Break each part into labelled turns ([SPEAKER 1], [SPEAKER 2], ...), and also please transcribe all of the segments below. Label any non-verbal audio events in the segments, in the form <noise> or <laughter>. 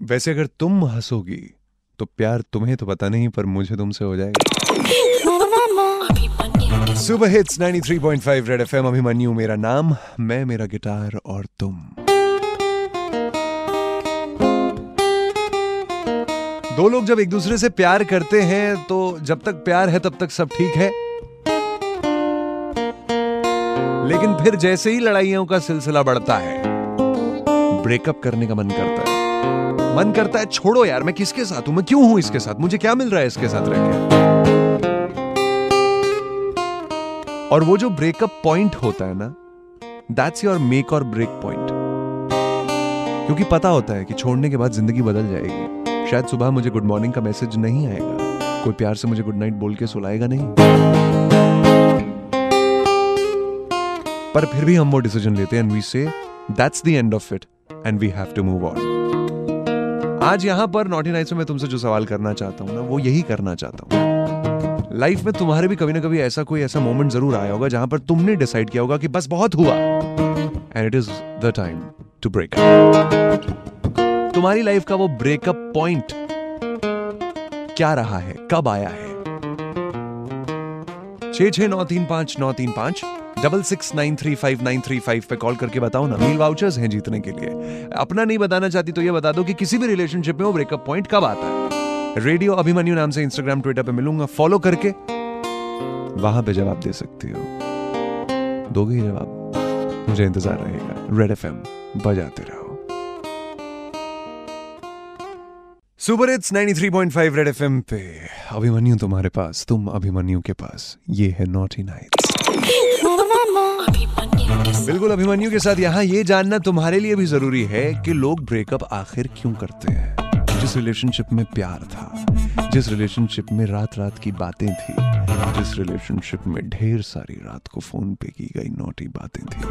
[SPEAKER 1] वैसे अगर तुम हंसोगी तो प्यार तुम्हें तो पता नहीं, पर मुझे तुमसे हो जाएगा। सुबह हिट्स 93.5 रेड एफएम अभिमन्यु मेरा नाम, मैं मेरा गिटार और तुम। दो लोग जब एक दूसरे से प्यार करते हैं तो जब तक प्यार है, तब तक सब ठीक है। लेकिन फिर जैसे ही लड़ाइयों का सिलसिला बढ़ता है ब्रेकअप करने का मन करता है। मन करता है, छोड़ो यार, मैं किसके साथ हूँ? मैं क्यों हूँ इसके साथ? मुझे क्या मिल रहा है इसके साथ रह के? और वो जो ब्रेकअप पॉइंट होता है ना दैट्स योर मेक और ब्रेक पॉइंट क्योंकि पता होता है कि छोड़ने के बाद ज़िंदगी बदल जाएगी। शायद सुबह मुझे गुड मॉर्निंग का मैसेज नहीं आएगा। कोई प्यार से मुझे गुड नाइट बोल के सुलाएगा नहीं। पर फिर भी हम वो डिसीज़न लेते हैं and we say that's the end of it and we have to move on आज यहाँ पर नॉटी नाइट्स में मैं तुमसे जो सवाल करना चाहता हूँ ना, वो यही करना चाहता हूँ। लाइफ में तुम्हारे भी कभी ना कभी ऐसा कोई ऐसा मोमेंट ज़रूर आया होगा जहाँ पर तुमने डिसाइड किया होगा कि बस बहुत हुआ। And it is the time to break तुम्हारी लाइफ का वो ब्रेकअप पॉइंट क्या रहा है? कब आया है? छ छह, नौ, तीन, पाँच, नौ, तीन, पाँच। Double six nine three five nine three five पे कॉल करके बताओ ना। मील वाउचर्स हैं जीतने के लिए। अपना नहीं बताना चाहती तो ये बता दो कि किसी भी रिलेशनशिप में वो ब्रेकअप पॉइंट कब आता है। रेडियो अभिमन्यु नाम से इंस्टाग्राम ट्विटर पे मिलूँगा। फॉलो करके। वहाँ पे जवाब दे सकती हो। दोगे जवाब। मुझे इंतज़ार रहेगा। रेड एफ़ बजाते रहो। सुपर इट्स 93.5 रेड एफएम पे। अभिमन्यु तुम्हारे पास, तुम अभिमन्यु के पास। ये है नॉटी नाइट्स बिल्कुल अभिमन्यु के साथ यहाँ ये जानना तुम्हारे लिए भी ज़रूरी है कि लोग ब्रेकअप आखिर क्यों करते हैं। जिस रिलेशनशिप में प्यार था, जिस रिलेशनशिप में रात रात की बातें थी, जिस रिलेशनशिप में ढेर सारी रात को फ़ोन पे की गई नोटी बातें थी।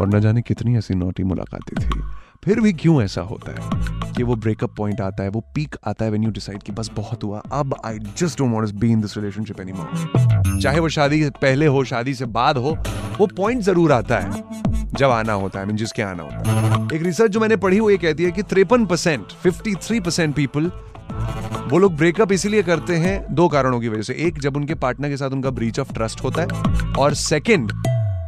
[SPEAKER 1] और न जाने कितनी ऐसी नोटी मुलाकातें थी। फिर भी क्यों ऐसा होता है? कि वो ब्रेकअप पॉइंट आता है, वो पीक आता है व्हेन यू डिसाइड कि बस बहुत हुआ, अब I just don't want to be in this relationship anymore चाहे वो शादी से पहले हो, शादी से बाद हो, वो पॉइंट ज़रूर आता है, जब आना होता है मीन जिसके आना होता है। एक रिसर्च जो मैंने पढ़ी, वो ये कहती है कि तिरपन percent fifty three percent people वो लोग ब्रेकअप इसीलिए करते हैं दो कारणों की वजह से। एक, जब उनके पार्टनर के साथ उनका ब्रीच ऑफ़ ट्रस्ट होता है, और सेकंड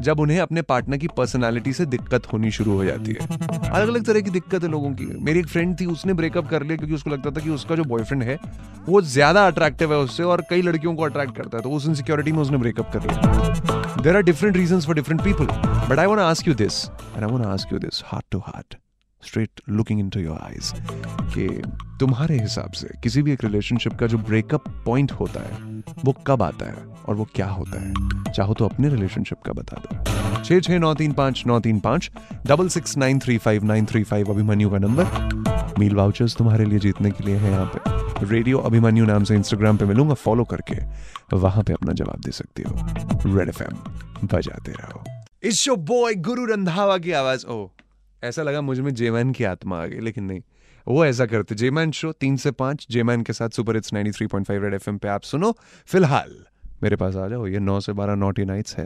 [SPEAKER 1] जब उन्हें अपने पार्टनर की पर्सनैलिटी से दिक्कत होनी शुरू हो जाती है। अलग अलग तरह की दिक्कत है लोगों की। मेरी एक फ्रेंड थी, उसने ब्रेकअप कर लिया क्योंकि उसको लगता था कि उसका जो बॉयफ्रेंड है, वो ज़्यादा अट्रैक्टिव है उससे और कई लड़कियों को अट्रैक्ट करता है तो उस इनसिक्योरिटी में उसने ब्रेकअप कर लिया। There are different reason for different people but I want ask you this I want ask you this heart to heart straight looking into your eyes कि तुम्हारे हिसाब से किसी भी एक रिलेशनशिप का जो ब्रेकअप पॉइंट होता है, वो कब आता है और वो क्या होता है? चाहो तो अपने रिलेशनशिप का बता दो। छह छह नौ तीन पाँच, नौ तीन पाँच double six nine three five nine three five Abhimanyu का नंबर मील वाउचर्स तुम्हारे लिए जीतने के लिए है यहाँ पे। रेडियो अभिमन्यु नाम से इंस्टाग्राम पे मिलूँगा फॉलो करके वहाँ पे अपना जवाब दे सकती हो। रेड एफ़ बजाते रहो। इस शो बॉय गुरु रंधावा की आवाज़। ओ ऐसा लगा मुझमें जेमैन की आत्मा आ गई, लेकिन नहीं। वो ऐसा करते। जेमैन शो तीन से पाँच जेमैन के साथ सुपर इट्स 93.5 रेड एफएम पे आप सुनो। फ़िलहाल, मेरे पास आ जाओ, ये नौ से बारह नोटी नाइट्स है।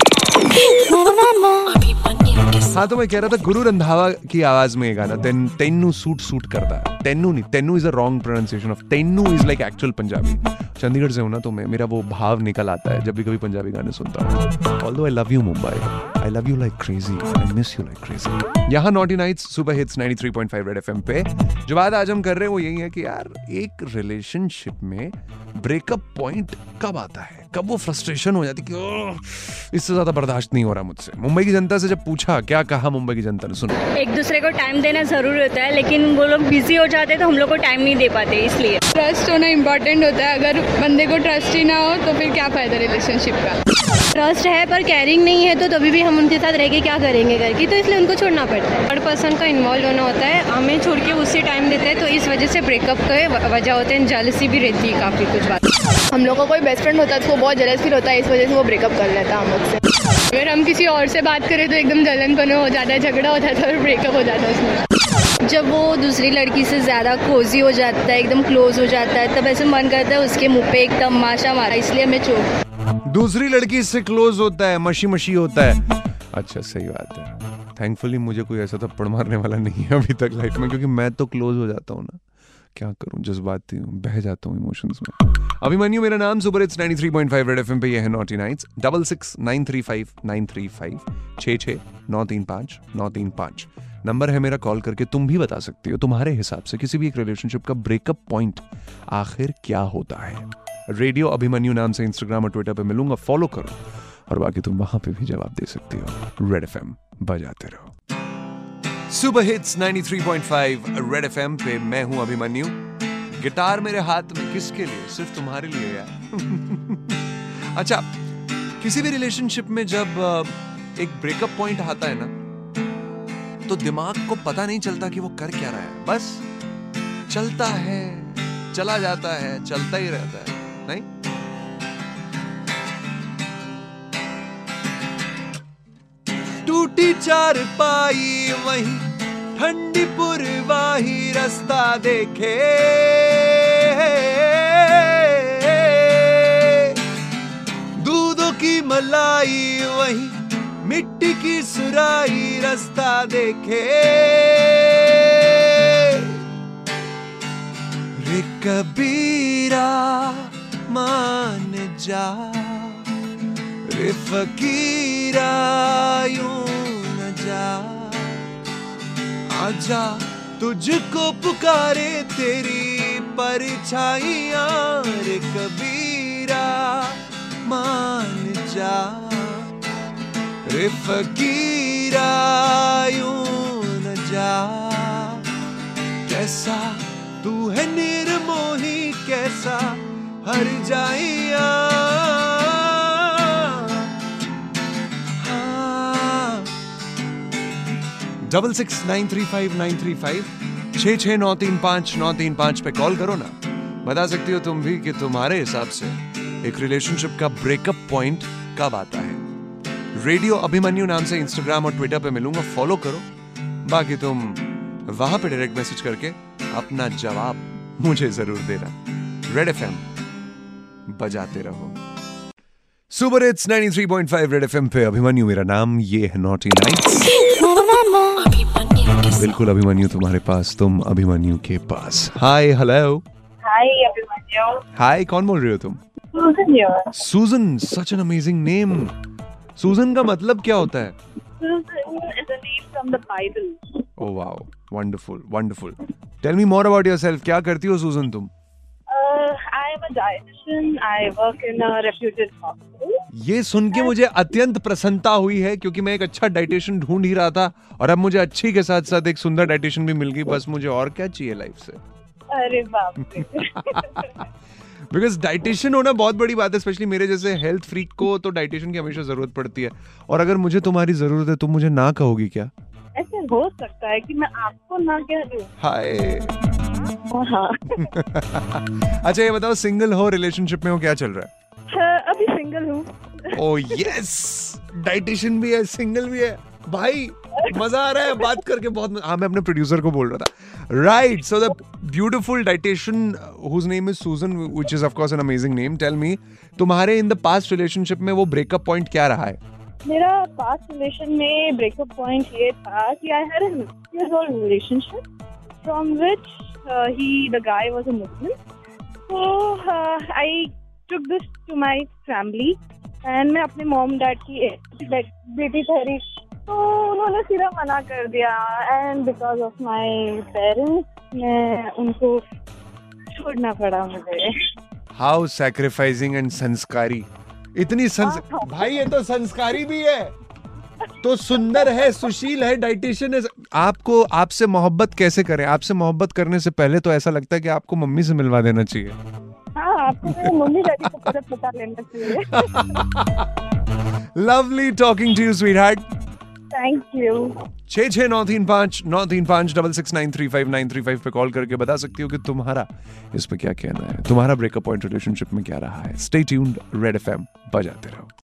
[SPEAKER 1] हाँ तो मैं कह रहा था, गुरु रंधावा की आवाज़ में ये गाना, तेन, तेन्नू सूट सूट करता है। तेन्नू नहीं, तेन्नू is a wrong pronunciation of तेन्नू is like actual Punjabi Chandigarh से हूँ ना तो मैं, मेरा वो भाव निकल आता है जब भी कभी पंजाबी गाने सुनता हूँ। All I love you Mumbai I love you like crazy I miss you like crazy यहाँ naughty nights super hits 93.5 red FM पे। जो बात आज हम कर रहे हैं, वो यही है कि यार, एक रिलेशनशिप में ब्रेकअप पॉइंट कब आता है? कब वो फ्रस्ट्रेशन हो जाती है कि इससे ज़्यादा बर्दाश्त नहीं हो रहा मुझसे? मुंबई की जनता से जब पूछा क्या कहा मुंबई की जनता ने? सुनो।
[SPEAKER 2] एक दूसरे को टाइम देना ज़रूरी होता है लेकिन वो लोग बिज़ी हो जाते हैं तो हम लोग को टाइम नहीं दे पाते इसलिए।
[SPEAKER 3] ट्रस्ट होना इम्पोर्टेंट होता है। अगर बंदे को ट्रस्ट ही ना हो तो फिर क्या फ़ायदा रिलेशनशिप का?
[SPEAKER 4] ट्रस्ट है पर केयरिंग नहीं है तो तभी भी हम उनके साथ रह के क्या करेंगे घर की? तो इसलिए उनको छोड़ना पड़ता है।
[SPEAKER 5] हर पर्सन का इन्वॉल्व होना होता है। हमें छोड़ के उससे टाइम देते हैं तो इस वजह से ब्रेकअप के वजह होते हैं। जेलसी भी रहती है काफ़ी कुछ बात।
[SPEAKER 3] हम लोग का कोई बेस्ट फ्रेंड होता है तो वो बहुत जलस फील होता है इस वजह से वो ब्रेकअप कर लेता है हम लोग से। अगर हम किसी और से बात करें तो एकदम जलन पन हो जाता है झगड़ा हो जाता है और ब्रेकअप हो जाता है उसमें।
[SPEAKER 4] जब वो दूसरी लड़की से ज़्यादा कोजी हो जाता है एकदम क्लोज हो जाता है तब ऐसे मन करता है उसके मुँह पे एकदम माशा मारा इसलिए हमें छोड़
[SPEAKER 1] दूसरी लड़की इससे क्लोज होता है मशी मशी होता है। अच्छा सही बात है। थैंकफुली मुझे कोई ऐसा थप्पड़ मारने वाला नहीं है अभी तक लाइफ में क्योंकि मैं तो क्लोज हो जाता हूँ ना। क्या करूँ? जज्बाती हूँ, बह जाता हूँ इमोशंस में। अभिमन्यु, मेरा नाम सुपर इट्स 93.5 रेड एफएम पे ये है naughty nights double six nine three five nine three five छः छः नौ तीन पाँच, नौ तीन पाँच। नंबर है मेरा कॉल करके तुम भी बता सकती हो, तुम्हारे हिसाब से किसी भी एक रिलेशनशिप का ब्रेकअप पॉइंट आखिर क्या होता है? रेडियो अभिमन्यु नाम से इंस्टाग्राम और ट्विटर पे मिलूँगा फॉलो करो। और बाकी तुम वहाँ पे भी जवाब दे सकती हो। रेड एफएम बजाते रहो। सुपर हिट्स 93.5 रेड एफएम पे मैं हूँ अभिमन्यु। गिटार मेरे हाथ में किसके लिए? सिर्फ़ तुम्हारे लिए यार। <laughs> अच्छा किसी भी रिलेशनशिप में जब एक ब्रेकअप पॉइंट आता है ना तो दिमाग को पता नहीं चलता कि वो कर क्या रहा है। बस, चलता है, चला जाता है, चलता ही रहता है। नहीं टूटी चार पाई, वही ठंडी पुरवाही रास्ता देखे। दूधों की मलाई, वही मिट्टी की सुराई रास्ता देखे। रे कबीरा, मान जा। रे फकीरा, यूँ जा आजा तुझको पुकारे तेरी परछाइया रे कबीरा। मान जा रे फकीरा न जा। कैसा तू है निर्मोही, कैसा हर जाइया। Double six nine three five nine three five छः छः नौ तीन पाँच, नौ तीन पाँच पे कॉल करो ना। बता सकती हो तुम भी कि तुम्हारे हिसाब से एक रिलेशनशिप का ब्रेकअप पॉइंट कब आता है। रेडियो अभिमन्यु नाम से इंस्टाग्राम और ट्विटर पे मिलूँगा फॉलो करो। बाकी तुम वहाँ पे डायरेक्ट मैसेज करके अपना जवाब मुझे ज़रूर देना। रेड एफएम बजाते रहो। सुपर इट्स 93.5 रेड एफएम पे अभिमन्यु मेरा नाम, ये है नॉटी नाइट्स बिल्कुल अभिमन्यु तुम्हारे पास तुम अभिमन्यु के पास। Hi hello
[SPEAKER 6] hi Abhimanyu.
[SPEAKER 1] हाय कौन बोल रहे हो तुम?
[SPEAKER 6] Susan
[SPEAKER 1] Susan such an amazing name Susan का मतलब क्या होता है?
[SPEAKER 6] Susan is a name from the Bible.
[SPEAKER 1] Oh wow wonderful wonderful tell me more about yourself क्या करती हो सुजन तुम?
[SPEAKER 6] Am a dietitian. I work in a reputed hospital.
[SPEAKER 1] ये सुन के मुझे अत्यंत प्रसन्नता हुई है क्योंकि मैं एक अच्छा डाइटिशियन ढूंढ ही रहा था और अब मुझे अच्छी के साथ साथ एक सुंदर डाइटिशियन भी मिल गई। बस मुझे और क्या चाहिए लाइफ से?
[SPEAKER 6] अरे बाप
[SPEAKER 1] बिकॉज़ डाइटिशियन <laughs> होना बहुत बड़ी बात है स्पेशली मेरे जैसे हेल्थ फ्रीक को तो डाइटिशियन की हमेशा ज़रूरत पड़ती है। और अगर मुझे तुम्हारी ज़रूरत है तुम मुझे ना कहोगी क्या?
[SPEAKER 6] ऐसे हो सकता है कि मैं आपको ना कह दूँ।
[SPEAKER 1] हाय
[SPEAKER 6] हाँ। <laughs>
[SPEAKER 1] अच्छा ये बताओ सिंगल हो रिलेशनशिप में हो क्या चल रहा
[SPEAKER 6] हाँ, अभी सिंगल हूँ।
[SPEAKER 1] ओ यस डाइटिशियन भी है सिंगल भी है। भाई मज़ा आ रहा है बात करके बहुत हाँ मैं अपने प्रोड्यूसर को बोल रहा था। Right so the beautiful dietitian whose name is Susan which is of course an amazing name tell me तुम्हारे इन द पास्ट रिलेशनशिप में वो ब्रेकअप पॉइंट क्या रहा है?
[SPEAKER 6] मेरा पास्ट रिलेशन में ब्रेकअप पॉइंट ये था कि I had old relationship from which uh, he the guy was a Muslim. So uh, I took this to my family and मैं अपने मॉम डैड की बेटी ठहरी। तो उन्होंने सीधा मना कर दिया and because of my parents मैं उनको छोड़ना पड़ा मुझे।
[SPEAKER 1] हाउ सैक्रिफाइसिंग एंड संस्कारी इतनी संस भाई ये तो संस्कारी भी है। तो सुंदर है सुशील है डाइटिशियन है। आपको आपसे मोहब्बत कैसे करें? आपसे मोहब्बत करने से पहले तो ऐसा लगता है कि आपको मम्मी से मिलवा देना चाहिए।
[SPEAKER 6] हाँ आपको मम्मी डैडी को पता पता लेना चाहिए।
[SPEAKER 1] Lovely talking to you sweetheart
[SPEAKER 6] thank you
[SPEAKER 1] छः छः नौ तीन पाँच नौ तीन पाँच double six nine three five nine three five पे कॉल करके बता सकती हो कि तुम्हारा इस पे क्या कहना है। तुम्हारा ब्रेकअप पॉइंट रिलेशनशिप में क्या रहा है। स्टे ट्यून्ड रेड एफएम बजाते रहो।